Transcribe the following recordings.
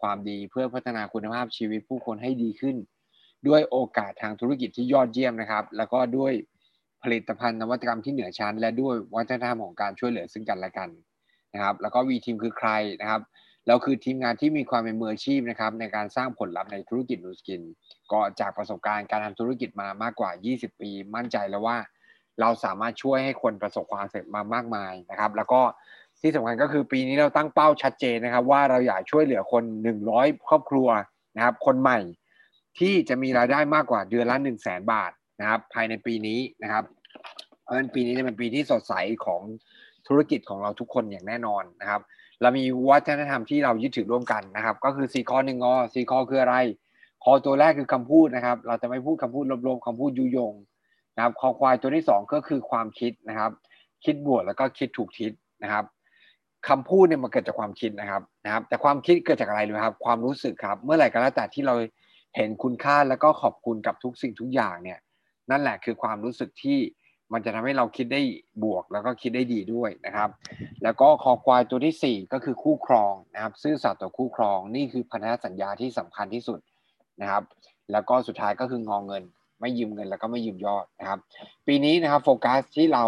ความดีเพื่อพัฒนาคุณภาพชีวิตผู้คนให้ดีขึ้น ด้วยโอกาสทางธุรกิจที่ยอดเยี่ยมนะครับ แล้วก็ด้วยผลิตภัณฑ์นวัตกรรมที่เหนือชั้น และด้วยวัฒนธรรมของการช่วยเหลือซึ่งกันและกันนะครับ แล้วก็วีทีมคือใครนะครับเราคือทีมงานที่มีความเป็นมืออาชีพนะครับในการสร้างผลลัพธ์ในธุรกิจนูสกิน ก็จากประสบการณ์การทำธุรกิจมามากกว่า 20 ปี มั่นใจแล้วว่า เราสามารถช่วยให้คนประสบความสำเร็จมามากมายนะครับ แล้วก็ ที่สำคัญก็คือปีนี้เราตั้งเป้าชัดเจนนะครับ ว่าเราอยากช่วยเหลือคน 100 ครอบครัวนะครับ คนใหม่ที่จะมีรายได้มากกว่าเดือนละ1 0 0 0 0แบาทนะครับ ภายในปีนี้นะครับ เพราะฉะนั้นปีนี้จะเป็นปีที่สดใสของธุรกิจของเราทุกคนอย่างแน่นอนนะครับ เรามีวัฒนธรรมที่เรายึดถือร่วมกันนะครับ ก็คือสี่ข้อหนึ่งงอสี่ข้อคืออะไร คอตัวแรกคือคำพูดนะครับ เราจะไม่พูดคำพูดลบๆคำพูดยุยงนะครับ คอควายตัวที่สองก็คือความคิดนะครับ คิดบวกแล้วก็คิดถูกทิศนะครับ คำพูดเนี่ยมันเกิดจากความคิดนะครับนะครับ แต่ความคิดเกิดจากอะไรรู้ครับ ความรู้สึกครับ เมื่อไหร่ก็แล้วแต่ที่เราเห็นคุณค่าแล้วก็ขอบคุณกับทุกสิ่งทุกอย่างเนี่ย นั่นแหละคือความรู้สึกที่มันจะทำให้เราคิดได้บวกแล้วก็คิดได้ดีด้วยนะครับ แล้วก็คอควายตัวที่ 4 ก็คือคู่ครองนะครับ ซื่อสัตย์ต่อคู่ครอง นี่คือพันธสัญญาที่สำคัญที่สุดนะครับ แล้วก็สุดท้ายก็คืององเงิน ไม่ยืมเงินแล้วก็ไม่ยืมยอดนะครับ ปีนี้นะครับโฟกัสที่เรา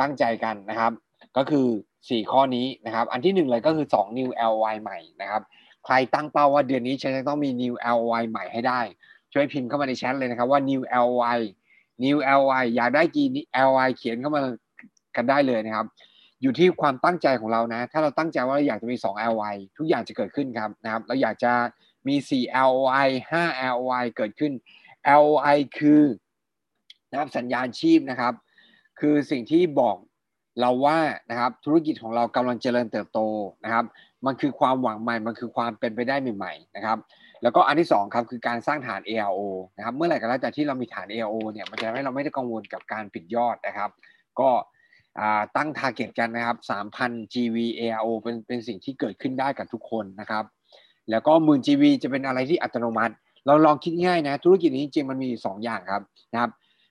ตั้งใจกันนะครับ ก็คือ 4 ข้อนี้นะครับ อันที่ 1 เลยก็คือ 2 new LY ใหม่นะครับ ใครตั้งเป้าว่าเดือนนี้ฉันจะต้องมี new LY ใหม่ให้ได้ ช่วยพิมพ์เข้ามาในแชทเลยนะครับว่า new LY new ly อยากได้กี่ ly เขียนเข้ามากันได้เลยนะครับ อยู่ที่ความตั้งใจของเรานะ ถ้าเราตั้งใจว่าเราอยากจะมี 2 ly ทุกอย่างจะเกิดขึ้นครับนะครับ เราอยากจะมี 4 ly 5 ly เกิดขึ้น ly คือนะครับสัญญาณชีพนะครับ คือสิ่งที่บอก เราว่านะครับธุรกิจของเรากำลังเจริญเติบโตนะครับ มันคือความหวังใหม่ มันคือความเป็นไปได้ใหม่ๆนะครับ แล้วก็อันที่2ครับคือการสร้างฐาน ARO นะครับ เมื่อไหร่ก็แล้วแต่ที่เรามีฐาน ARO เนี่ยมันจะทำให้เราไม่ได้กังวลกับการปิดยอดนะครับ ก็ตั้ง target กันนะครับ 3,000 GV ARO เป็นเป็นสิ่งที่เกิดขึ้นได้กับทุกคนนะครับ แล้วก็หมื่น GV จะเป็นอะไรที่อัตโนมัติ เราลองคิดง่ายนะ ธุรกิจนี้จริงมันมี 2 อย่างครับนะครับ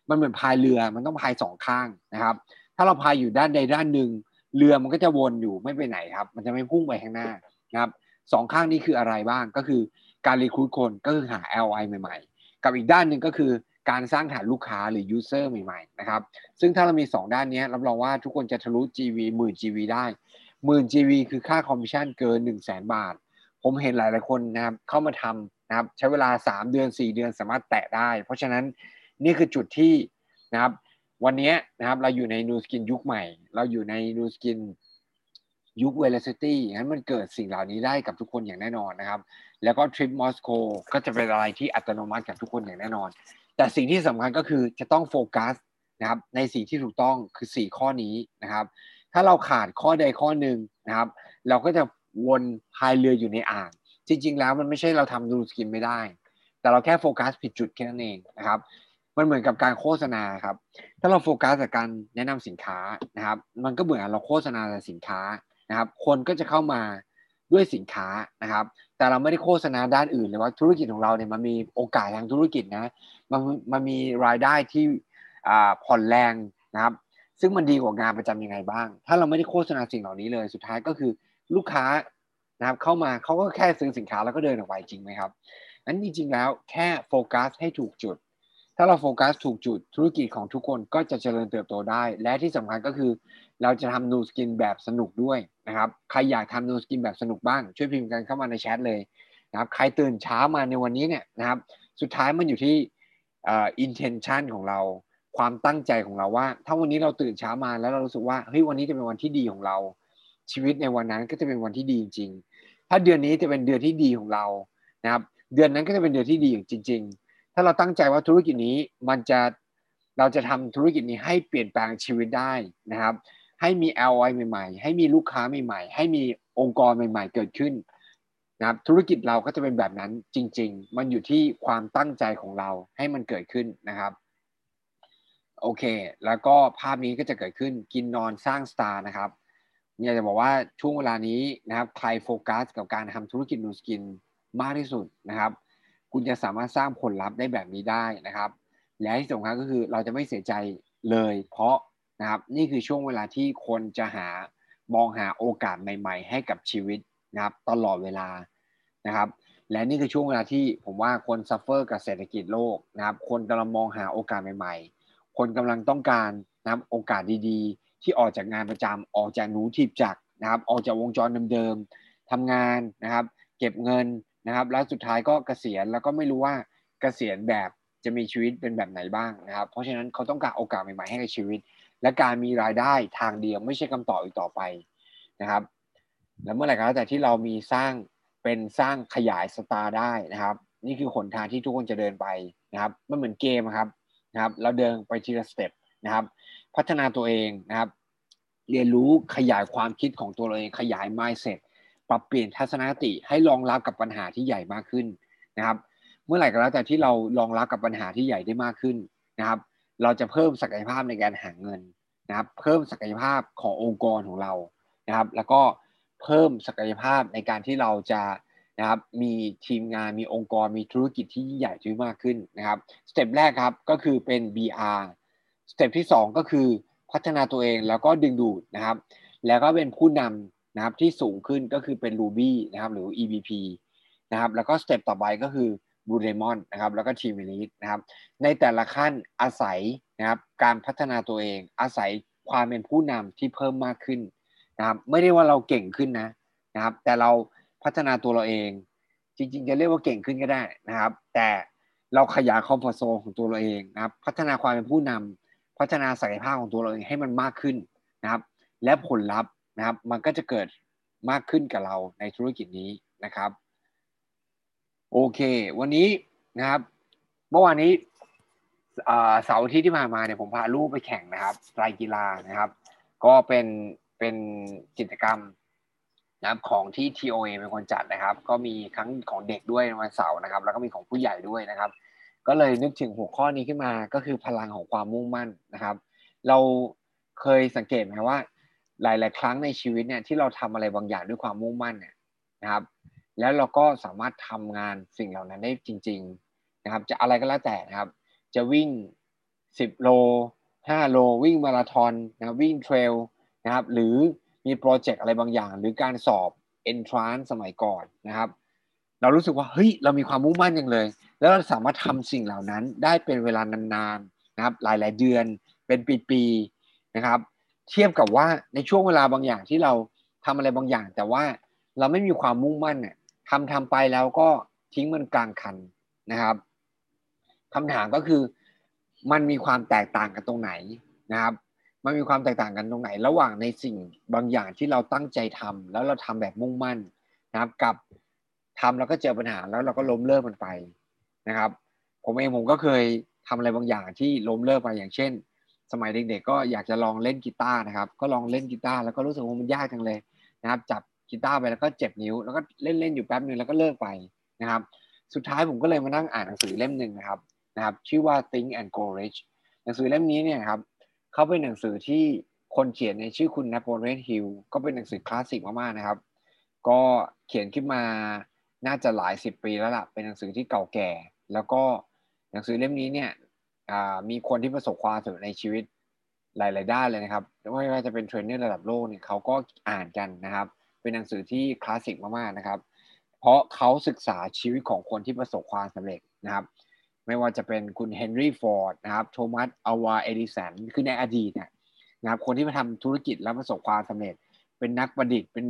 มันเหมือนพายเรือ มันต้องพายสองข้างนะครับ ถ้าเราพายอยู่ด้านใดด้านหนึ่งเรือมันก็จะวนอยู่ไม่ไปไหนครับ มันจะไม่พุ่งไปข้างหน้านะครับสองข้างนี้คืออะไรบ้างก็คือการรีคูดคนก็คือหา LI ใหม่ ๆ กับอีกด้านหนึ่งก็คือการสร้างฐานลูกค้าหรือ user ใหม่ๆนะครับซึ่งถ้าเรามี 2 ด้านนี้รับรองว่าทุกคนจะทะลุ GV หมื่น GV ได้หมื่น GV คือค่าคอมมิชชั่นเกิน 1 0 0 0 0 บาท ผมเห็นหลายๆคนนะครับเข้ามาทำนะครับใช้เวลา 3 เดือน 4 เดือนสามารถแตะได้ เพราะฉะนั้นนี่คือจุดที่นะครับ วันนี้นะครับเราอยู่ใน Nu Skin ยุคใหม่ เราอยู่ใน Nu Skin ยุค velocity งั้นมันเกิดสิ่งเหล่านี้ได้กับทุกคนอย่างแน่นอนนะครับ แล้วก็ทริปมอสโกก็จะเป็นอะไรที่อัตโนมัติกับทุกคนอย่างแน่นอน แต่สิ่งที่สำคัญก็คือจะต้องโฟกัสนะครับในสิ่งที่ถูกต้องคือ 4 ข้อนี้นะครับ ถ้าเราขาดข้อใดข้อหนึ่งนะครับ เราก็จะวนพายเรืออยู่ในอ่าง จริง ๆ แล้วมันไม่ใช่เราทำดูสกินไม่ได้ แต่เราแค่โฟกัสผิดจุดแค่นั้นเองนะครับ มันเหมือนกับการโฆษณาครับ ถ้าเราโฟกัสกับการแนะนำสินค้านะครับ มันก็เหมือนเราโฆษณาแต่สินค้านะครับ คนก็จะเข้ามาด้วยสินค้านะครับ แต่เราไม่ได้โฆษณาด้านอื่นเลยว่าธุรกิจของเราเนี่ยมันมีโอกาสทางธุรกิจนะ มันมันมีรายได้ที่ผ่อนแรงนะครับ ซึ่งมันดีกว่างานประจำยังไงบ้าง ถ้าเราไม่ได้โฆษณาสิ่งเหล่านี้เลย สุดท้ายก็คือลูกค้านะครับเข้ามาเขาก็แค่ซื้อสินค้าแล้วก็เดินออกไปจริงไหมครับนั้นจริงๆแล้วแค่โฟกัสให้ถูกจุด ถ้าเราโฟกัสถูกจุดธุรกิจของทุกคนก็จะเจริญเติบโตได้ และที่สำคัญก็คือ เราจะทำนูสกินแบบสนุกด้วยนะครับใครอยากทำนูสกินแบบสนุกบ้าง ช่วยพิมพ์กันเข้ามาในแชทเลยนะครับใครตื่นเช้ามาในวันนี้เนี่ยนะครับ สุดท้ายมันอยู่ที่อ่า intention ของเราความตั้งใจของเราว่า ถ้าวันนี้เราตื่นเช้ามาแล้วเรารู้สึกว่าเฮ้ยวันนี้จะเป็นวันที่ดีของเรา ชีวิตในวันนั้นก็จะเป็นวันที่ดีจริง ๆ ถ้าเดือนนี้จะเป็นเดือนที่ดีของเรานะครับ เดือนนั้นก็จะเป็นเดือนที่ดีอย่างจริง ถ้าเราตั้งใจว่าธุรกิจนี้มันจะเราจะทำธุรกิจนี้ให้เปลี่ยนแปลงชีวิตได้นะครับ ให้มี LOI ใหม่ๆ ให้มีลูกค้าใหม่ๆ ให้มีองค์กรใหม่ ๆ เกิดขึ้นนะครับธุรกิจเราก็จะเป็นแบบนั้นจริง ๆ มันอยู่ที่ความตั้งใจของเราให้มันเกิดขึ้นนะครับโอเค แล้วก็ภาพนี้ก็จะเกิดขึ้นกินนอนสร้าง star นะครับเนี่ยจะบอกว่าช่วงเวลานี้นะครับใครโฟกัสกับการทำธุรกิจ Nu Skin มากที่สุดนะครับ คุณจะสามารถสร้างผลลัพธ์ได้แบบนี้ได้นะครับ และที่สำคัญก็คือเราจะไม่เสียใจเลย เพราะนะครับนี่คือช่วงเวลาที่คนจะหามองหาโอกาสใหม่ ๆ ให้กับชีวิตนะครับตลอดเวลานะครับ และนี่คือช่วงเวลาที่ผมว่าคน suffer กับเศรษฐกิจโลกนะครับ คนกำลังมองหาโอกาสใหม่ๆ คนกำลังต้องการนะครับโอกาสดีๆ ที่ออกจากงานประจำออกจากหนูถีบจักรนะครับ ออกจากวงจรเดิมๆทำงานนะครับ เก็บเงิน นะครับ แล้วสุดท้ายก็เกษียณแล้วก็ไม่รู้ว่าเกษียณแบบจะมีชีวิตเป็นแบบไหนบ้างนะครับ เพราะฉะนั้นเขาต้องการโอกาสใหม่ๆให้กับชีวิต และการมีรายได้ทางเดียวไม่ใช่คำตอบอีกต่อไปนะครับ แล้วเมื่อไหร่ก็แล้วแต่ที่เรามีสร้างเป็นสร้างขยายสตาร์ได้นะครับ นี่คือหนทางที่ทุกคนจะเดินไปนะครับมันเหมือนเกมครับนะครับ เราเดินไปทีละสเต็ปนะครับ พัฒนาตัวเองนะครับ เรียนรู้ขยายความคิดของตัวเราเองขยาย mindset ปรับเปลี่ยนทัศนคติให้รองรับกับปัญหาที่ใหญ่มากขึ้นนะครับ เมื่อไหร่ก็แล้วแต่ที่เรารองรับกับปัญหาที่ใหญ่ได้มากขึ้นนะครับ เราจะเพิ่มศักยภาพในการหาเงินนะครับ เพิ่มศักยภาพขององค์กรของเรานะครับ แล้วก็เพิ่มศักยภาพในการที่เราจะนะครับมีทีมงานมีองค์กรมีธุรกิจที่ใหญ่ที่มากขึ้นนะครับ step แรกครับก็คือเป็น BR step ที่ 2 ก็คือพัฒนาตัวเองแล้วก็ดึงดูดนะครับ แล้วก็เป็นผู้นำ นะครับที่สูงขึ้นก็คือเป็น Ruby นะครับหรือ EBP นะครับแล้วก็สเต็ปต่อไปก็คือ Blue Demon นะครับแล้วก็ทีมลีดนะครับในแต่ละขั้นอาศัยนะครับการพัฒนาตัวเอง อาศัยความเป็นผู้นำที่เพิ่มมากขึ้นนะครับไม่ได้ว่าเราเก่งขึ้นนะนะครับแต่เราพัฒนาตัวเราเอง จริงๆ จะเรียกว่าเก่งขึ้นก็ได้นะครับ แต่เราขยายคอมฟอร์ทโซนของตัวเราเองนะครับพัฒนาความเป็นผู้นำพัฒนาศักยภาพของตัวเราเองให้มันมากขึ้นนะครับและผลลัพธ์ นะครับ มันก็จะเกิดมากขึ้นกับเราในธุรกิจนี้นะครับ โอเค วันนี้นะครับเมื่อวานนี้เสาร์อาทิตย์ที่ผ่านมาเนี่ยผมพาลูกไปแข่งนะครับไตรกีฬานะครับ ก็เป็นเป็นกิจกรรมนะครับของที่ TOA เป็นคนจัดนะครับ ก็มีครั้งของเด็กด้วยวันเสาร์นะครับ แล้วก็มีของผู้ใหญ่ด้วยนะครับ ก็เลยนึกถึงหัวข้อนี้ขึ้นมาก็คือพลังของความมุ่งมั่นนะครับ เราเคยสังเกตไหมว่า หลาย ๆ ครั้งในชีวิตเนี่ยที่เราทำอะไรบางอย่างด้วยความมุ่งมั่นเนี่ยนะครับ แล้วเราก็สามารถทำงานสิ่งเหล่านั้นได้จริง ๆนะครับ จะอะไรก็แล้วแต่นะครับ จะวิ่ง 10 โล 5 โล วิ่งมาราธอนนะวิ่งเทรลนะครับ หรือมีโปรเจกต์อะไรบางอย่าง หรือการสอบ entrance สมัยก่อนนะครับ เรารู้สึกว่าเฮ้ยเรามีความมุ่งมั่นอย่างเลย แล้วเราสามารถทำสิ่งเหล่านั้นได้เป็นเวลานานๆนะครับ หลาย ๆ เดือนเป็นปีๆนะครับ เทียบกับว่าในช่วงเวลาบางอย่างที่เราทำอะไรบางอย่าง แต่ว่าเราไม่มีความมุ่งมั่นเนี่ยทำทำไปแล้วก็ทิ้งมันกลางคันนะครับคำถามก็คือมันมีความแตกต่างกันตรงไหนนะครับ มันมีความแตกต่างกันตรงไหน ระหว่างในสิ่งบางอย่างที่เราตั้งใจทำแล้วเราทำแบบมุ่งมั่นนะครับ กับทำแล้วก็เจอปัญหาแล้วเราก็ล้มเลิกมันไปนะครับ ผมเองผมก็เคยทำอะไรบางอย่างที่ล้มเลิกไปอย่างเช่น สมัยเด็กๆก็อยากจะลองเล่นกีตาร์นะครับ ก็ลองเล่นกีตาร์แล้วก็รู้สึกว่ามันยากจังเลยนะครับ จับกีตาร์ไปแล้วก็เจ็บนิ้ว แล้วก็เล่นเล่นอยู่แป๊บนึงแล้วก็เลิกไปนะครับ สุดท้ายผมก็เลยมานั่งอ่านหนังสือเล่มหนึ่งนะครับนะครับ ชื่อว่า Think and Grow Rich หนังสือเล่มนี้เนี่ยครับเขาเป็นหนังสือที่คนเขียนในชื่อคุณนโปเลียนฮิลก็เป็นหนังสือคลาสสิกมากๆนะครับ ก็เขียนขึ้นมาน่าจะหลายสิบปีแล้วล่ะเป็นหนังสือที่เก่าแก่ แล้วก็หนังสือเล่มนี้เนี่ย มีคนที่ประสบความสำเร็จในชีวิตหลาย ๆ ด้านเลยนะครับไม่ว่าจะเป็นเทรนเนอร์ระดับโลกเนี่ยเขาก็อ่านกันนะครับ เป็นหนังสือที่คลาสสิกมาก ๆ นะครับ เพราะเขาศึกษาชีวิตของคนที่ประสบความสำเร็จนะครับ ไม่ว่าจะเป็นคุณเฮนรี่ฟอร์ดนะครับ โทมัสอัลวา เอดิสัน คือในอดีตเนี่ยนะครับคนที่มาทำธุรกิจแล้วประสบความสำเร็จ เป็นนักประดิษฐ์ เป็น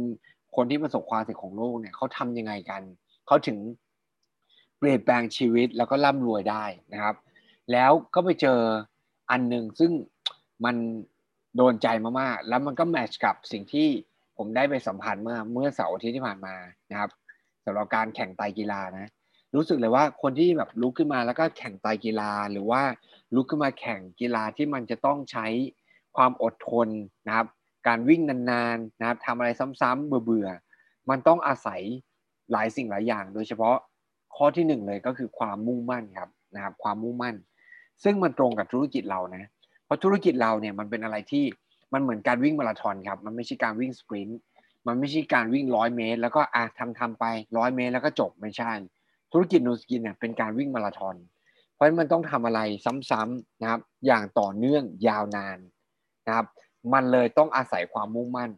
คนที่ประสบความสำเร็จของโลกเนี่ยเขาทำยังไงกัน เขาถึงเปลี่ยนแปลงชีวิตแล้วก็ร่ำรวยได้นะครับ แล้วก็ไปเจออันหนึ่งซึ่งมันโดนใจมากๆ แล้วมันก็แมทช์กับสิ่งที่ผมได้ไปสัมผัสเมื่อเมื่อเสาร์อาทิตย์ที่ผ่านมานะครับสำหรับการแข่งไตกีฬานะ รู้สึกเลยว่าคนที่แบบลุกขึ้นมาแล้วก็แข่งไตกีฬาหรือว่าลุกขึ้นมาแข่งกีฬาที่มันจะต้องใช้ความอดทนนะครับ การวิ่งนานๆนะครับทำอะไรซ้ำๆเบื่อๆมันต้องอาศัยหลายสิ่งหลายอย่าง โดยเฉพาะข้อที่หนึ่งเลยก็คือความมุ่งมั่นครับนะครับ ความมุ่งมั่น ซึ่งมันตรงกับธุรกิจเรานะเพราะธุรกิจเราเนี่ยมันเป็นอะไรที่มันเหมือนการวิ่งมาราธอนครับ มันไม่ใช่การวิ่งสปรินต์มันไม่ใช่การวิ่งร้อยเมตร แล้วก็อะทำทำไปร้อยเมตรแล้วก็จบไม่ใช่ ธุรกิจนูสกินเนี่ยเป็นการวิ่งมาราธอนเพราะฉะนั้นมันต้องทำอะไรซ้ำๆนะครับ อย่างต่อเนื่องยาวนานนะครับ มันเลยต้องอาศัยความมุ่งมั่น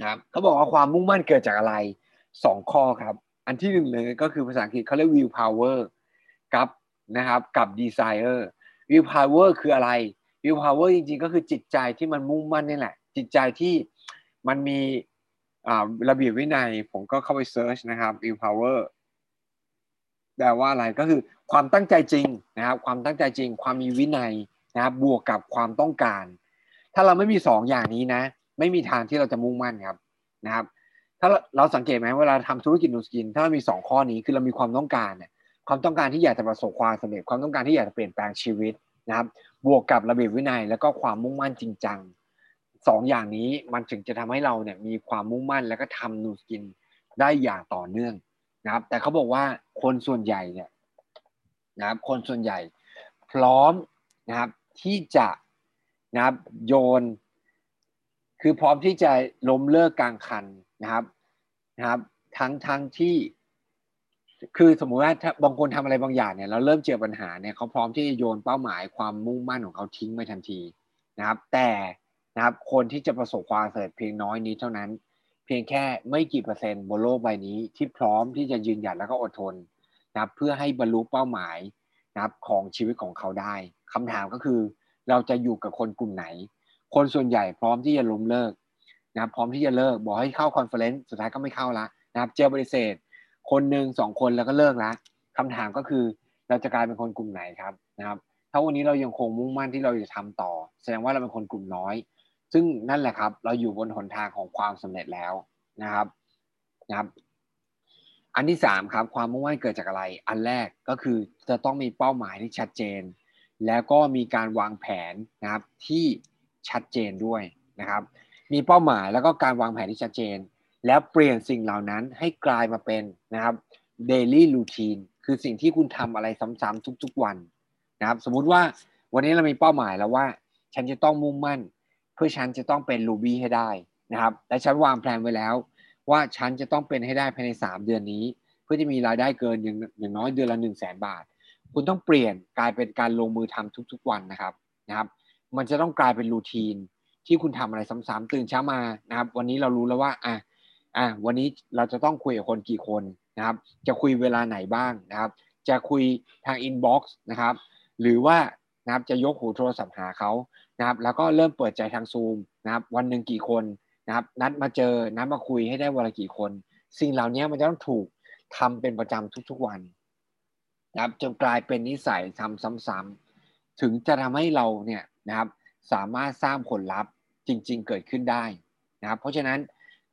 นะครับเขาบอกว่าความมุ่งมั่นเกิดจากอะไรสองข้อครับออันที่หนึ่งเลยก็คือภาษาอังกฤษเขาเรียก will power กับ นะครับกับ desire will power คืออะไร will power จริงๆ ก็คือจิตใจที่มันมุ่งมั่นนี่แหละ จิตใจที่มันมีระเบียบวินัย ผมก็เข้าไป search นะครับ will power แปลว่าอะไรก็คือความตั้งใจจริงนะครับ ความตั้งใจจริง ความมีวินัยนะครับบวกกับความต้องการ ถ้าเราไม่มีสองอย่างนี้นะ ไม่มีทางที่เราจะมุ่งมั่นครับนะครับ ถ้าเราสังเกตไหมเวลาทำธุรกิจ Nu Skin ถ้าเรามีสองข้อนี้คือเรามีความต้องการเนี่ย ความต้องการที่อยากจะประสบความสำเร็จความต้องการที่อยากจะเปลี่ยนแปลงชีวิตนะครับ บวกกับระเบียบวินัย แล้วก็ความมุ่งมั่นจริงจังสองอย่างนี้มันถึงจะทำให้เราเนี่ยมีความมุ่งมั่นแล้วก็ทำนูสกินได้อย่างต่อเนื่องนะครับ แต่เขาบอกว่าคนส่วนใหญ่เนี่ยนะครับ คนส่วนใหญ่ พร้อมนะครับที่จะนะครับโยน คือพร้อมที่จะล้มเลิกกลางคันนะครับนะครับ ทั้งทั้งที่ คือสมมุติว่าถ้าบางคนทำอะไรบางอย่างเนี่ยเราเริ่มเจอปัญหาเนี่ยเขาพร้อมที่จะโยนเป้าหมายความมุ่งมั่นของเขาทิ้งไปทันทีนะครับ แต่นะครับคนที่จะประสบความสำเร็จเพียงน้อยนิดเท่านั้น เพียงแค่ไม่กี่เปอร์เซ็นต์บนโลกใบนี้ที่พร้อมที่จะยืนหยัดแล้วก็อดทนนะครับเพื่อให้บรรลุเป้าหมายนะครับของชีวิตของเขาได้คำถามก็คือเราจะอยู่กับคนกลุ่มไหน คนส่วนใหญ่พร้อมที่จะล้มเลิกนะครับพร้อมที่จะเลิกบอกให้เข้าคอนเฟอเรนซ์สุดท้ายก็ไม่เข้าละนะครับเจอบริเศษ คนหนึ่งสองคนแล้วก็เลิกละคำถามก็คือเราจะกลายเป็นคนกลุ่มไหนครับนะครับ ถ้าวันนี้เรายังคงมุ่งมั่นที่เราจะทำต่อ แสดงว่าเราเป็นคนกลุ่มน้อย ซึ่งนั่นแหละครับ เราอยู่บนหนทางของความสำเร็จแล้วนะครับนะครับ อันที่สามครับ ความมุ่งมั่นเกิดจากอะไร อันแรกก็คือจะต้องมีเป้าหมายที่ชัดเจน แล้วก็มีการวางแผนนะครับที่ชัดเจนด้วยนะครับ มีเป้าหมายแล้วก็การวางแผนที่ชัดเจน แล้วเปลี่ยนสิ่งเหล่านั้นให้กลายมาเป็นนะครับ daily routine คือสิ่งที่คุณทำอะไรซ้ำๆทุก ๆ วันนะครับ สมมุติว่าวันนี้เรามีเป้าหมายแล้วว่า ฉันจะต้องมุ่งมั่น เพื่อฉันจะต้องเป็นรูบี้ให้ได้นะครับ และฉันวางแผนไว้แล้ว ว่าฉันจะต้องเป็นให้ได้ภายใน 3 เดือนนี้ เพื่อจะมีรายได้เกินอย่างอย่างน้อยเดือนละ1 0 0 0 0แสนบาท คุณต้องเปลี่ยนกลายเป็นการลงมือทำทุก ๆ วันนะครับนะครับ มันจะต้องกลายเป็นรูทีนที่คุณทำอะไรซ้ำๆตื่นเช้ามานะครับ วันนี้เรารู้แล้วว่าอะ อะวันนี้เราจะต้องคุยกับคนกี่คนนะครับ จะคุยเวลาไหนบ้างนะครับ จะคุยทาง inbox นะครับ หรือว่านะครับจะยกหูโทรศัพท์หาเขานะครับ แล้วก็เริ่มเปิดใจทางซูมนะครับ วันหนึ่งกี่คนนะครับ นัดมาเจอนัดมาคุยให้ได้วันละกี่คน สิ่งเหล่านี้มันจะต้องถูกทำเป็นประจำทุกๆวันนะครับจนกลายเป็นนิสัยทำซ้ำๆถึงจะทำให้เราเนี่ยนะครับ สามารถสร้างผลลัพธ์จริง ๆ เกิดขึ้นได้นะครับ เพราะฉะนั้น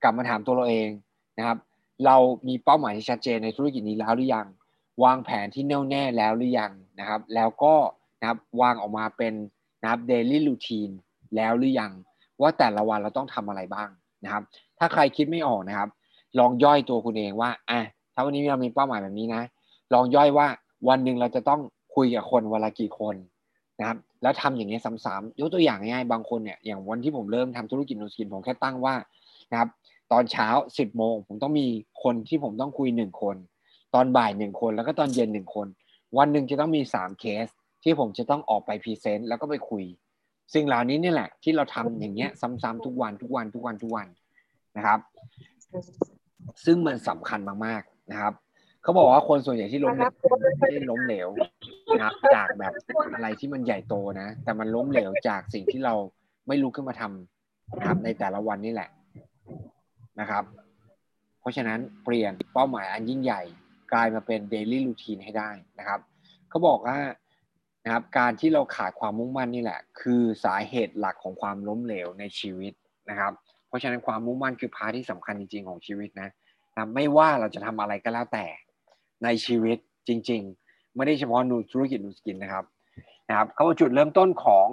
กลับมาถามตัวเราเองนะครับ เรามีเป้าหมายที่ชัดเจนในธุรกิจนี้แล้วหรือยัง วางแผนที่แน่วแน่แล้วหรือยังนะครับ แล้วก็นะครับวางออกมาเป็นนะครับ daily routine แล้วหรือยัง ว่าแต่ละวันเราต้องทำอะไรบ้างนะครับ ถ้าใครคิดไม่ออกนะครับ ลองย่อยตัวคุณเองว่าอะถ้าวันนี้เรามีเป้าหมายแบบนี้นะ ลองย่อยว่าวันหนึ่งเราจะต้องคุยกับคนวันละกี่คนนะครับแล้วทำอย่างนี้ซ้ำๆยกตัวอย่างง่ายๆบางคนเนี่ยอย่างวันที่ผมเริ่มทำธุรกิจ Nu Skin ผมแค่ตั้งว่า นะครับ ตอนเช้า 10 โมง ผมต้องมีคนที่ผมต้องคุยหนึ่งคน ตอนบ่ายหนึ่งคน แล้วก็ตอนเย็นหนึ่งคน วันหนึ่งจะต้องมีสามเคส ที่ผมจะต้องออกไป present แล้วก็ไปคุย สิ่งเหล่านี้นี่แหละ ที่เราทำอย่างเงี้ยซ้ำๆทุกวันทุกวันทุกวันทุกวันนะครับ ซึ่งมันสำคัญมากๆนะครับเขาบอกว่าคนส่วนใหญ่ที่ล้มเหลวไม่ได้ล้มเหลวนะครับ จากแบบอะไรที่มันใหญ่โตนะ แต่มันล้มเหลวจากสิ่งที่เราไม่ลุกขึ้นมาทำนะครับในแต่ละวันนี่แหละ นะครับ เพราะฉะนั้นเปลี่ยนเป้าหมายอันยิ่งใหญ่ กลายมาเป็นเดลี่รูทีนให้ได้นะครับเขาบอกว่านะครับการที่เราขาดความมุ่งมั่นนี่แหละ คือสาเหตุหลักของความล้มเหลวในชีวิตนะครับ เพราะฉะนั้นความมุ่งมั่นคือพาที่สำคัญจริงๆของชีวิตนะนะไม่ว่าเราจะทำอะไรก็แล้วแต่ในชีวิตจริง ๆ ไม่ได้เฉพาะนูธุรกิจนูสกินนะครับนะครับเขาบอกจุดเริ่มต้นของ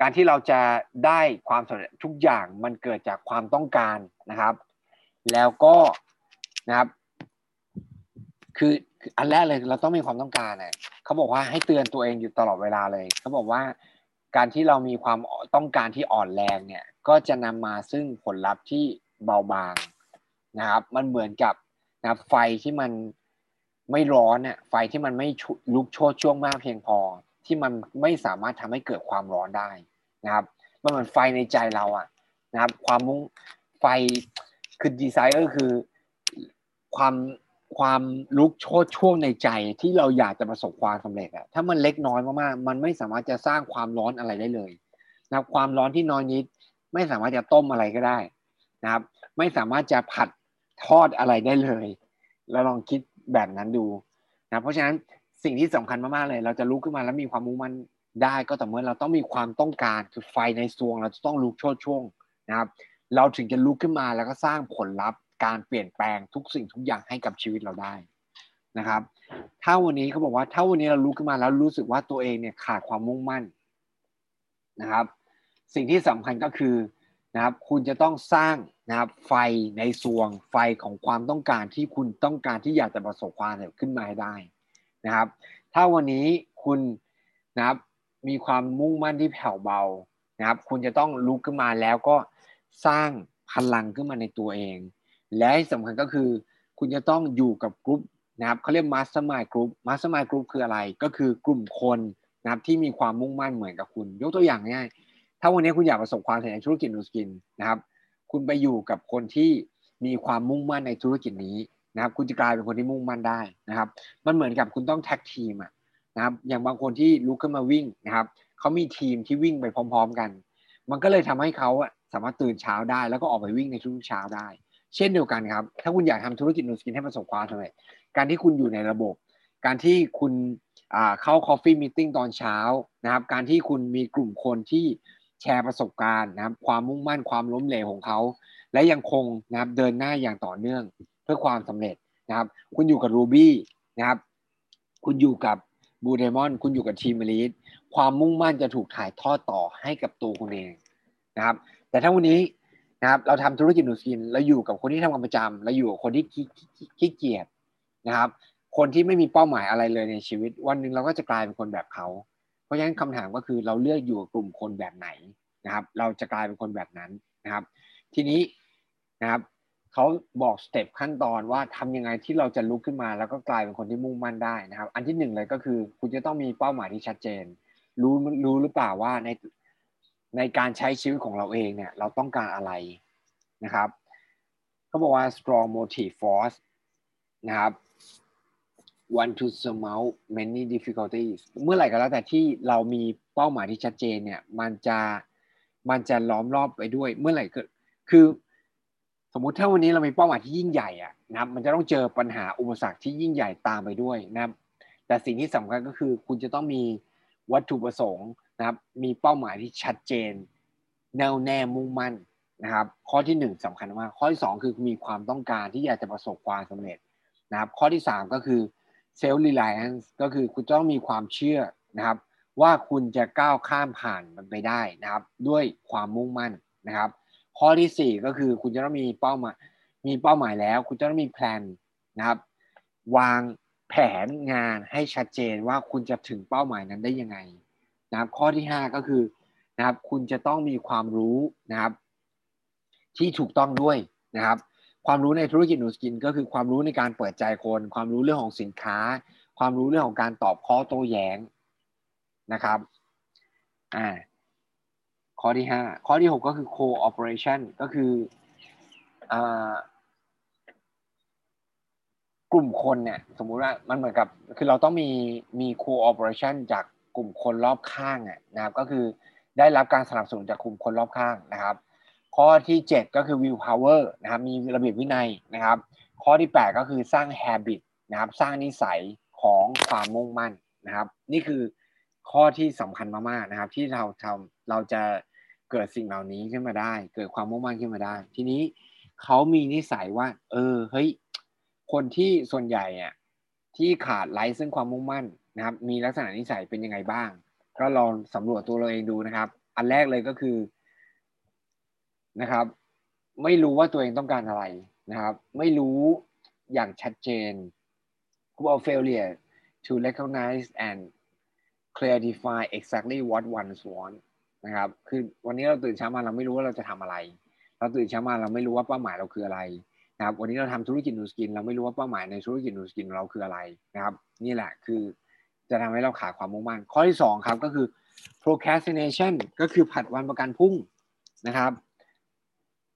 การที่เราจะได้ความสำเร็จทุกอย่างมันเกิดจากความต้องการนะครับ แล้วก็นะครับ คืออันแรกเลยเราต้องมีความต้องการเนี่ยเขาบอกว่าให้เตือนตัวเองอยู่ตลอดเวลาเลยเขาบอกว่าการที่เรามีความต้องการที่อ่อนแรงเนี่ย ก็จะนำมาซึ่งผลลัพธ์ที่เบาบางนะครับ มันเหมือนกับนะไฟที่มันไม่ร้อนเนี่ยไฟที่มันไม่ลุกโชดช่วงมากเพียงพอ ที่มันไม่สามารถทำให้เกิดความร้อนได้นะครับมันเหมือนไฟในใจเราอะนะครับ ความมุ่งไฟ คือดีไซเออร์คือความความลุกโชดช่วงในใจที่เราอยากจะประสบความสำเร็จอะถ้ามันเล็กน้อยมากๆมันไม่สามารถจะสร้างความร้อนอะไรได้เลยนะครับความร้อนที่น้อยนิดไม่สามารถจะต้มอะไรก็ได้นะครับ ไม่สามารถจะผัดทอดอะไรได้เลย เราลองคิดแบบนั้นดูนะเพราะฉะนั้นสิ่งที่สำคัญมากๆเลย เราจะลุกขึ้นมาแล้วมีความมุ่งมั่นได้ก็ต่อเมื่อเราต้องมีความต้องการคือไฟในซวง เราจะต้องลุกโชดช่วงนะครับ เราถึงจะลุกขึ้นมาแล้วก็สร้างผลลัพธ์การเปลี่ยนแปลงทุกสิ่งทุกอย่างให้กับชีวิตเราได้นะครับ ถ้าวันนี้เขาบอกว่าถ้าวันนี้เราลุกขึ้นมาแล้วรู้สึกว่าตัวเองเนี่ยขาดความมุ่งมั่นนะครับ สิ่งที่สำคัญก็คือนะครับ คุณจะต้องสร้างนะครับไฟในซวงไฟของความต้องการที่คุณต้องการที่อยากจะประสบความสำเร็จขึ้นมาให้ได้นะครับ ถ้าวันนี้คุณนะครับมีความมุ่งมั่นที่แผ่วเบานะครับ คุณจะต้องลุกขึ้นมาแล้วก็ สร้างพลังขึ้นมาในตัวเอง และสำคัญก็คือ คุณจะต้องอยู่กับกลุ่มนะครับเขาเรียก mastermind group mastermind group คืออะไร ก็คือกลุ่มคนนะครับที่มีความมุ่งมั่นเหมือนกับคุณ ยกตัวอย่างง่ายถ้าวันนี้คุณอยากประสบความสำเร็จในธุรกิจนูสกินนะครับ คุณไปอยู่กับคนที่มีความมุ่งมั่นในธุรกิจนี้นะครับ คุณจะกลายเป็นคนที่มุ่งมั่นได้นะครับ มันเหมือนกับคุณต้องแท็กทีมอะนะครับ อย่างบางคนที่ลุกขึ้นมาวิ่งนะครับเขามีทีมที่วิ่งไปพร้อม ๆ กัน มันก็เลยทำให้เขาอะ สามารถตื่นเช้าได้แล้วก็ออกไปวิ่งในทุกเช้าได้ เช่นเดียวกันครับ ถ้าคุณอยากทำธุรกิจ Nu Skin ให้ประสบความสำเร็จการที่คุณอยู่ในระบบ การที่คุณเข้า coffee meeting ตอนเช้านะครับ การที่คุณมีกลุ่มคนที่แชร์ประสบการณ์นะครับ ความมุ่งมั่นความล้มเหลวของเขา และยังคงนะครับเดินหน้าอย่างต่อเนื่องเพื่อความสำเร็จนะครับ คุณอยู่กับ Ruby นะครับ คุณอยู่กับBlue Diamond คุณอยู่กับ Team Elite ความมุ่งมั่นจะถูกถ่ายทอดต่อให้กับตัวคุณเอง นะครับ แต่ถ้าวันนี้นะครับ เราทำธุรกิจ Nu Skin เราอยู่กับคนที่ทำงานประจำเราอยู่กับคนที่ขี้เกียจนะครับ คนที่ไม่มีเป้าหมายอะไรเลยในชีวิต วันหนึ่งเราก็จะกลายเป็นคนแบบเขา เพราะฉะนั้นคำถามก็คือเราเลือกอยู่กับกลุ่มคนแบบไหนนะครับ เราจะกลายเป็นคนแบบนั้นนะครับ ทีนี้นะครับเขาบอก step ขั้นตอนว่าทำยังไงที่เราจะลุกขึ้นมา แล้วก็กลายเป็นคนที่มุ่งมั่นได้นะครับ อันที่หนึ่งเลยก็คือ คุณจะต้องมีเป้าหมายที่ชัดเจน รู้รู้หรือเปล่าว่าใน ในการใช้ชีวิตของเราเองเนี่ยเราต้องการอะไรนะครับเขาบอกว่า strong motive force นะครับ want to surmount many difficulties เมื่อไหร่ก็แล้วแต่ที่เรามีเป้าหมายที่ชัดเจนเนี่ยมันจะมันจะล้อมรอบไปด้วยเมื่อไหร่ก็คือ สมมุติถ้าวันนี้เรามีเป้าหมายที่ยิ่งใหญ่อะนะครับมันจะต้องเจอปัญหาอุปสรรคที่ยิ่งใหญ่ตามไปด้วยนะครับแต่สิ่งที่สำคัญก็คือคุณจะต้องมีวัตถุประสงค์ นะครับมีเป้าหมายที่ชัดเจน แน่วแน่มุ่งมั่นนะครับ ข้อที่หนึ่งสำคัญมากข้อที่สองคือมีความต้องการที่อยากจะประสบความสำเร็จนะครับข้อที่สามก็คือ self-reliance ก็คือคุณต้องมีความเชื่อนะครับ ว่าคุณจะก้าวข้ามผ่านมันไปได้นะครับ ด้วยความมุ่งมั่นนะครับ ข้อที่สี่ก็คือคุณจะต้องมีเป้าหมายมีเป้าหมายแล้ว คุณจะต้องมีแผนนะครับวางแผนงานให้ชัดเจนว่าคุณจะถึงเป้าหมายนั้นได้ยังไง นะครับข้อที่ห้าก็คือนะครับคุณจะต้องมีความรู้นะครับ ที่ถูกต้องด้วยนะครับ ความรู้ในธุรกิจนูสกิน ก็คือความรู้ในการเปิดใจคน ความรู้เรื่องของสินค้า ความรู้เรื่องของการตอบข้อโต้แย้งนะครับอ่าข้อที่ห้าข้อที่หกก็คือ cooperation ก็คืออ่ากลุ่มคนเนี่ยสมมุติว่ามันเหมือนกับคือเราต้องมีมี cooperation จาก กลุ่มคนรอบข้างนะครับ ก็คือได้รับการสนับสนุนจากกลุ่มคนรอบข้างนะครับ ข้อที่ 7 ก็คือ will power นะครับ มีระเบียบวินัยนะครับ ข้อที่ 8 ก็คือสร้าง habit นะครับ สร้างนิสัยของความมุ่งมั่นนะครับ นี่คือข้อที่สำคัญมากๆนะครับ ที่เราทำเราจะเกิดสิ่งเหล่านี้ขึ้นมาได้ เกิดความมุ่งมั่นขึ้นมาได้ ทีนี้เขามีนิสัยว่า เออเฮ้ยคนที่ส่วนใหญ่อะที่ขาดไร้ซึ่งความมุ่งมั่น นะครับ มีลักษณะนิสัยเป็นยังไงบ้าง ก็ลองสำรวจตัวเราเองดูนะครับ อันแรกเลยก็คือนะครับ ไม่รู้ว่าตัวเองต้องการอะไรนะครับ ไม่รู้อย่างชัดเจนเขาบอก failure to recognize and clarify exactly what one want นะครับ คือวันนี้เราตื่นเช้ามาเราไม่รู้ว่าเราจะทำอะไร เราตื่นเช้ามาเราไม่รู้ว่าเป้าหมายเราคืออะไรนะครับ วันนี้เราทำธุรกิจนูสกิน เราไม่รู้ว่าเป้าหมายในธุรกิจนูสกินเราคืออะไรนะครับ นี่แหละคือ จะทำให้เราขาดความมุ่งมั่นข้อที่สองครับก็คือ procrastination ก็คือผัดวันประกันพรุ่งนะครับ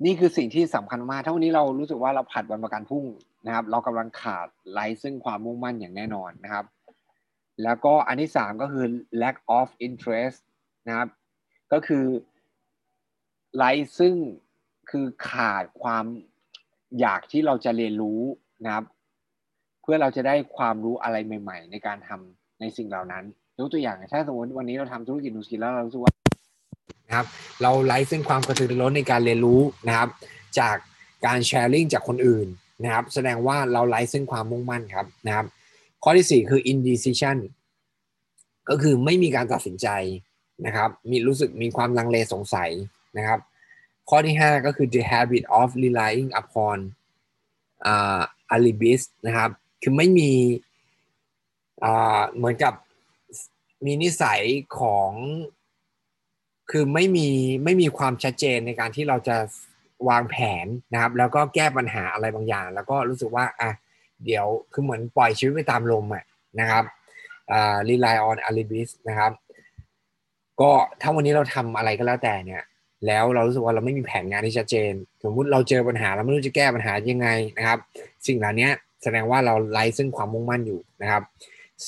นี่คือสิ่งที่สำคัญมากถ้าวันนี้เรารู้สึกว่าเราผัดวันประกันพรุ่งนะครับ เรากำลังขาดไร้ซึ่งความมุ่งมั่นอย่างแน่นอนนะครับ แล้วก็อันที่สามก็คือ lack of interest นะครับ ก็คือไร้ซึ่งคือขาดความอยากที่เราจะเรียนรู้นะครับ เพื่อเราจะได้ความรู้อะไรใหม่ ๆ ในการทำ ในสิ่งเหล่านั้นยกตัวอย่างถ้าสมมติวันนี้เราทำธุรกิจนูสกิลแล้วเรารู้สึกว่านะครับ เราไร้ซึ่งความกระตือรือร้นในการเรียนรู้นะครับ จากการแชร์ลิงจากคนอื่นนะครับ แสดงว่าเราไร้ซึ่งความมุ่งมั่นครับนะครับ ข้อที่ 4 คือ indecision ก็คือไม่มีการตัดสินใจนะครับ มีรู้สึกมีความลังเลสงสัยนะครับ ข้อที่ 5 ก็คือ the habit of relying upon uh, alibis นะครับ คือไม่มี เหมือนกับมีนิสัยของคือไม่มีไม่มีความชัดเจนในการที่เราจะวางแผนนะครับ แล้วก็แก้ปัญหาอะไรบางอย่าง แล้วก็รู้สึกว่าอะเดี๋ยวคือเหมือนปล่อยชีวิตไปตามลมอะนะครับอ่า rely on alibis นะครับ ก็ถ้าวันนี้เราทำอะไรก็แล้วแต่เนี่ย แล้วเรารู้สึกว่าเราไม่มีแผนงานที่ชัดเจน สมมุติเราเจอปัญหาเราไม่รู้จะแก้ปัญหายังไงนะครับ สิ่งเหล่านี้แสดงว่าเราไร้ซึ่งความมุ่งมั่นอยู่นะครับ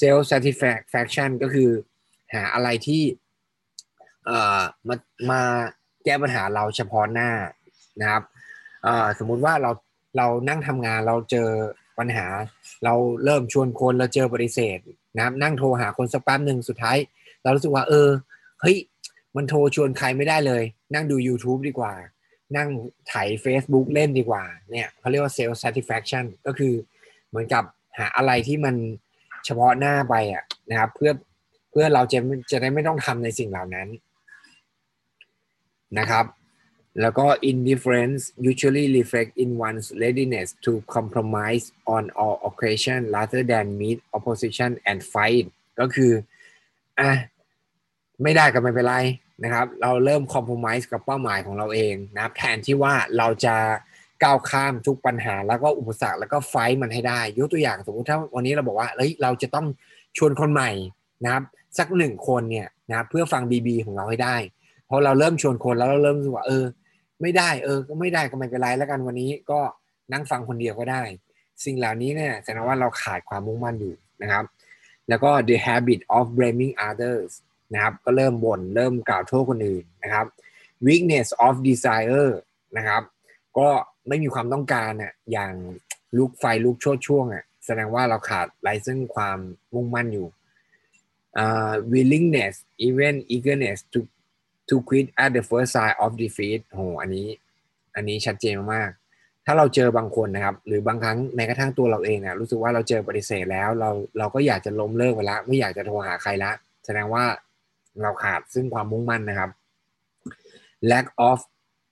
self satisfaction ก็คือ หาอะไรที่เอ่อมามาแก้ปัญหาเราเฉพาะหน้านะครับเอ่อสมมุติว่าเราเรานั่งทำงานเราเจอปัญหา เราเริ่มชวนคนเราเจอปฏิเสธนะครับนั่งโทรหาคนสักแป๊บหนึ่งสุดท้าย เรารู้สึกว่า เออเฮ้ยมันโทรชวนใครไม่ได้เลย นั่งดู YouTube ดีกว่า นั่งไถ Facebook เล่นดีกว่าเนี่ยเขาเรียกว่า self satisfaction ก็คือเหมือนกับหาอะไรที่มัน เฉพาะหน้าไปอะนะครับ เพื่อเพื่อเราจะจะได้ไม่ต้องทำในสิ่งเหล่านั้นนะครับแล้วก็ indifference usually reflect in one's readiness to compromise on all occasion rather than meet opposition and fight ก็คืออะไม่ได้ก็ไม่เป็นไรนะครับ เราเริ่ม compromise กับเป้าหมายของเราเองนะครับ แทนที่ว่าเราจะ ก้าวข้ามทุกปัญหา แล้วก็อุปสรรคแล้วก็ไฟมันให้ได้ ยกตัวอย่างสมมติถ้าวันนี้เราบอกว่าเฮ้ยเราจะต้องชวนคนใหม่นะครับสักหนึ่งคนเนี่ยนะเพื่อฟังบีบีของเราให้ได้พอเราเริ่มชวนคนแล้วเราเริ่มรู้ว่า เออ ไม่ได้เออ ก็ไม่ได้ก็ไม่เป็นไรแล้วกันวันนี้ก็นั่งฟังคนเดียวก็ได้ สิ่งเหล่านี้เนี่ยแสดงว่าเราขาดความมุ่งมั่นอยู่นะครับ แล้วก็ the habit of blaming others นะครับก็เริ่มบน่นเริ่มกล่าวโทษคนอื่นนะครับ weakness of desire นะครับ ก็ ไม่มีความต้องการอะอย่างลุกไฟลุกโชดช่วงอะแสดงว่าเราขาดไรซึ่งความมุ่งมั่นอยู่ uh, willingness even eagerness to to quit at the first sign of defeat โหอันนี้ อันนี้ชัดเจนมาก ถ้าเราเจอบางคนนะครับ หรือบางครั้งแม้กระทั่งตัวเราเองนะรู้สึกว่าเราเจอปฏิเสธแล้ว เราเราก็อยากจะล้มเลิกไปล้วไม่อยากจะโทรหาใครละ แสดงว่าเราขาดซึ่งความมุ่งมั่นนะครับ lack of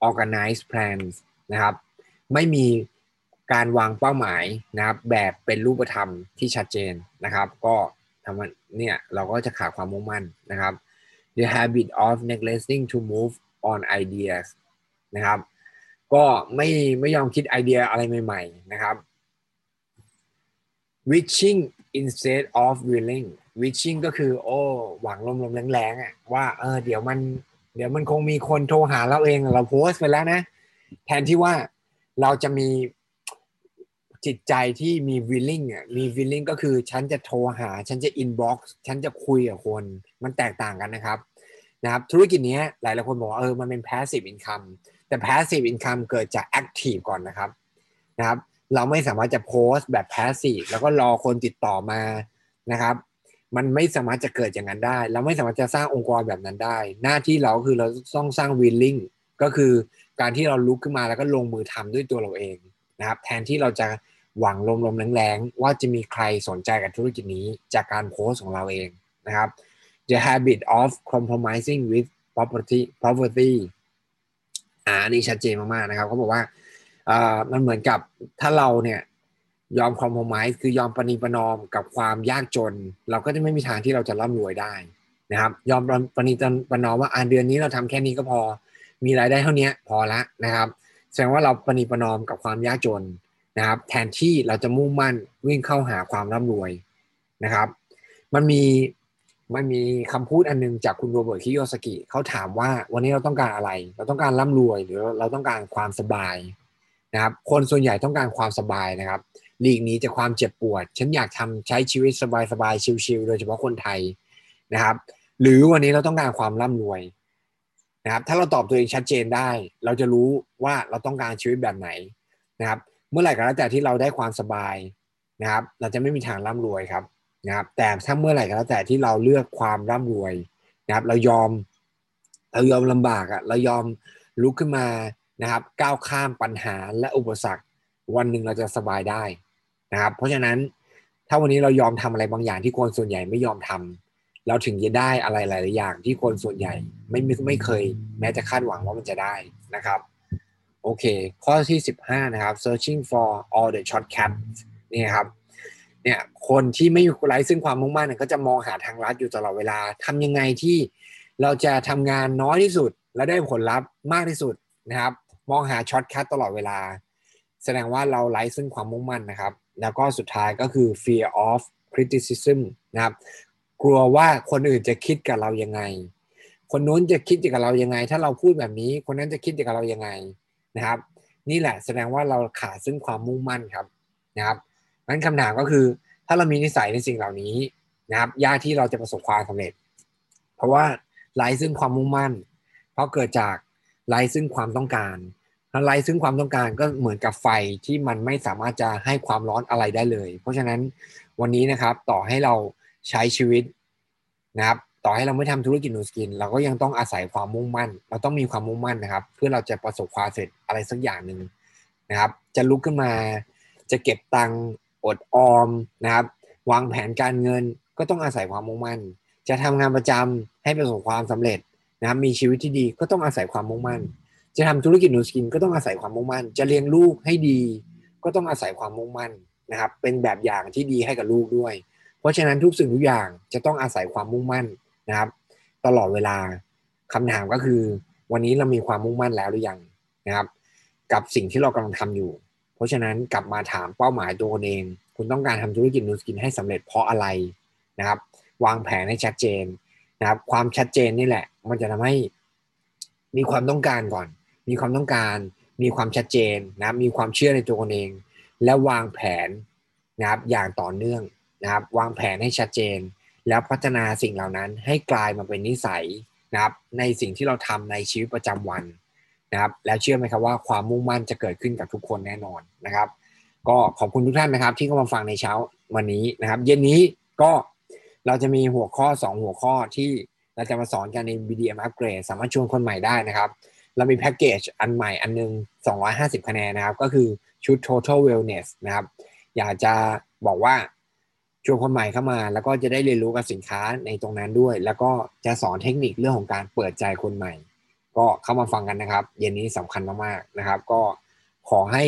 organized plans นะครับ ไม่มีการวางเป้าหมายนะครับ แบบเป็นรูปธรรมที่ชัดเจนนะครับ ก็ทำเนี่ยเราก็จะขาดความมุ่งมั่นนะครับ the habit of neglecting to move on ideas นะครับ ก็ไม่ไม่ยอมคิดไอเดียอะไรใหม่ ๆ นะครับ wishing instead of willing wishing ก็คือ โอ้ หวังลมๆแรงๆอะว่าเออเดี๋ยวมัน เดี๋ยวมันคงมีคนโทรหาเราเองเราโพสต์ไปแล้วนะ แทนที่ว่า เราจะมีจิตใจที่มี willing อะมี willing ก็คือฉันจะโทรหา ฉันจะ inbox ฉันจะคุยกับคน มันแตกต่างกันนะครับนะครับธุรกิจนี้หลายหลายคนบอกว่าเออมันเป็น passive income แต่ passive income เกิดจาก active ก่อนนะครับนะครับ เราไม่สามารถจะโพสต์แบบ passive แล้วก็รอคนติดต่อมานะครับ มันไม่สามารถจะเกิดอย่างนั้นได้ เราไม่สามารถจะสร้างองค์กรแบบนั้นได้ หน้าที่เราคือเราต้องสร้าง willing ก็คือ การที่เราลุกขึ้นมาแล้วก็ลงมือทำด้วยตัวเราเองนะครับ แทนที่เราจะหวังลมๆแรงๆว่าจะมีใครสนใจกับธุรกิจนี้จากการโพสของเราเองนะครับ the habit of compromising with property property อ่าอันนี้ชัดเจนมากๆนะครับเขาบอกว่าอ่ามันเหมือนกับถ้าเราเนี่ยยอม compromise คือยอมปณีประนอมกับความยากจน เราก็จะไม่มีทางที่เราจะร่ำรวยได้นะครับ ยอมปณีประนอมว่าอ่าเดือนนี้เราทำแค่นี้ก็พอ มีรายได้เท่านี้พอละนะครับ แสดงว่าเราปณีประนอมกับความยากจนนะครับ แทนที่เราจะมุ่งมั่นวิ่งเข้าหาความร่ำรวยนะครับ มันมีมันมีคำพูดอันนึงจากคุณโรเบิร์ตคิโยสกิเขาถามว่าวันนี้เราต้องการอะไร เราต้องการร่ำรวยหรือเราต้องการความสบายนะครับ คนส่วนใหญ่ต้องการความสบายนะครับหลีกหนีจากความเจ็บปวด ฉันอยากทำใช้ชีวิตสบายๆชิลๆโดยเฉพาะคนไทยนะครับ หรือวันนี้เราต้องการความร่ำรวย นะครับถ้าเราตอบตัวเองชัดเจนได้ เราจะรู้ว่าเราต้องการชีวิตแบบไหนนะครับ เมื่อไหร่ก็แล้วแต่ที่เราได้ความสบายนะครับ เราจะไม่มีทางร่ำรวยครับนะครับ แต่ถ้าเมื่อไหร่ก็แล้วแต่ที่เราเลือกความร่ำรวยนะครับ เรายอมเรายอมลำบากอะ่ะเรายอมลุกขึ้นมานะครับก้าวข้ามปัญหาและอุปสรรควันหนึ่งเราจะสบายได้นะครับ เพราะฉะนั้นถ้าวันนี้เรายอมทำอะไรบางอย่างที่คนส่วนใหญ่ไม่ยอมทำ เราถึงจะได้อะไรหลาย ๆ อย่างที่คนส่วนใหญ่ไม่ไม่เคย แม้จะคาดหวังว่ามันจะได้นะครับโอเค ข้อที่ 15 นะครับ searching for all the shortcuts นี่ครับเนี่ยคนที่ไม่ไร้ซึ่งความมุ่งมั่นก็จะมองหาทางลัดอยู่ตลอดเวลาทำยังไงที่เราจะทำงานน้อยที่สุด และได้ผลลัพธ์มากที่สุดนะครับ มองหา shortcut ตลอดเวลา แสดงว่าเราไร้ซึ่งความมุ่งมั่นนะครับ แล้วก็สุดท้ายก็คือ fear of criticism นะครับ กลัวว่าคนอื่นจะคิดกับเรายังไง คนนู้นจะคิดกับเรายังไง ถ้าเราพูดแบบนี้ คนนั้นจะคิดกับเรายังไงนะครับ นี่แหละแสดงว่าเราขาดซึ่งความมุ่งมั่นครับนะครับงั้นคำถามก็คือ ถ้าเรามีนิสัยในสิ่งเหล่านี้นะครับยากที่เราจะประสบความสำเร็จ เพราะว่าไร้ซึ่งความมุ่งมั่น เพราะเกิดจากไร้ซึ่งความต้องการไร้ซึ่งความต้องการก็เหมือนกับไฟที่มันไม่สามารถจะให้ความร้อนอะไรได้เลย เพราะฉะนั้นวันนี้นะครับต่อให้เรา ใช้ชีวิตนะครับ ต่อให้เราไม่ทำธุรกิจนูสกิน เราก็ยังต้องอาศัยความมุ่งมั่น เราต้องมีความมุ่งมั่นนะครับ เพื่อเราจะประสบความสำเร็จอะไรสักอย่างหนึ่งนะครับ จะลุกขึ้นมาจะเก็บตังค์อดออมนะครับ วางแผนการเงินก็ต้องอาศัยความมุ่งมั่น จะทำงานประจำให้ประสบความสำเร็จนะครับ มีชีวิตที่ดีก็ต้องอาศัยความมุ่งมั่น จะทำธุรกิจนูสกินก็ต้องอาศัยความมุ่งมั่น จะเลี้ยงลูกให้ดี ก็ต้องอาศัยความมุ่งมั่นนะครับ เป็นแบบอย่างที่ดีให้กับลูกด้วย เพราะฉะนั้นทุกสิ่งทุกอย่างจะต้องอาศัยความมุ่งมั่นนะครับ ตลอดเวลาคำถามก็คือ วันนี้เรามีความมุ่งมั่นแล้วหรือยังนะครับ กับสิ่งที่เรากำลังทำอยู่ เพราะฉะนั้นกลับมาถามเป้าหมายตัวเอง คุณต้องการทำธุรกิจนูสกินให้สำเร็จเพราะอะไรนะครับ วางแผนให้ชัดเจนนะครับ ความชัดเจนนี่แหละ มันจะทำให้มีความต้องการก่อน มีความต้องการ มีความชัดเจนนะมีความเชื่อในตัวเอง และวางแผนนะครับอย่างต่อเนื่อง นะครับวางแผนให้ชัดเจน แล้วพัฒนาสิ่งเหล่านั้นให้กลายมาเป็นนิสัยนะครับในสิ่งที่เราทำในชีวิตประจำวันนะครับแล้วเชื่อไหมครับว่าความมุ่งมั่นจะเกิดขึ้นกับทุกคนแน่นอนนะครับ ก็ขอบคุณทุกท่านนะครับ ที่เข้ามาฟังในเช้าวันนี้นะครับ เย็นนี้ก็เราจะมีหัวข้อ 2 หัวข้อที่เราจะมาสอนกันใน BDM Upgrade สามารถชวนคนใหม่ได้นะครับ เรามีแพ็กเกจอันใหม่อันนึง 250 คะแนนนะครับ ก็คือชุด Total Wellness นะครับ อยากจะบอกว่า ชวนคนใหม่เข้ามา แล้วก็จะได้เรียนรู้กับสินค้าในตรงนั้นด้วย แล้วก็จะสอนเทคนิคเรื่องของการเปิดใจคนใหม่ ก็เข้ามาฟังกันนะครับ เย็นนี้สำคัญมากๆนะครับ ก็ขอให้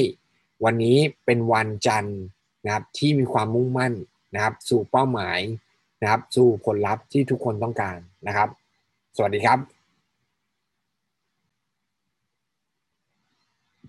วันนี้เป็นวันจันทร์นะครับที่มีความมุ่งมั่นนะครับ สู่เป้าหมายนะครับ สู่ผลลัพธ์ที่ทุกคนต้องการนะครับ สวัสดีครับ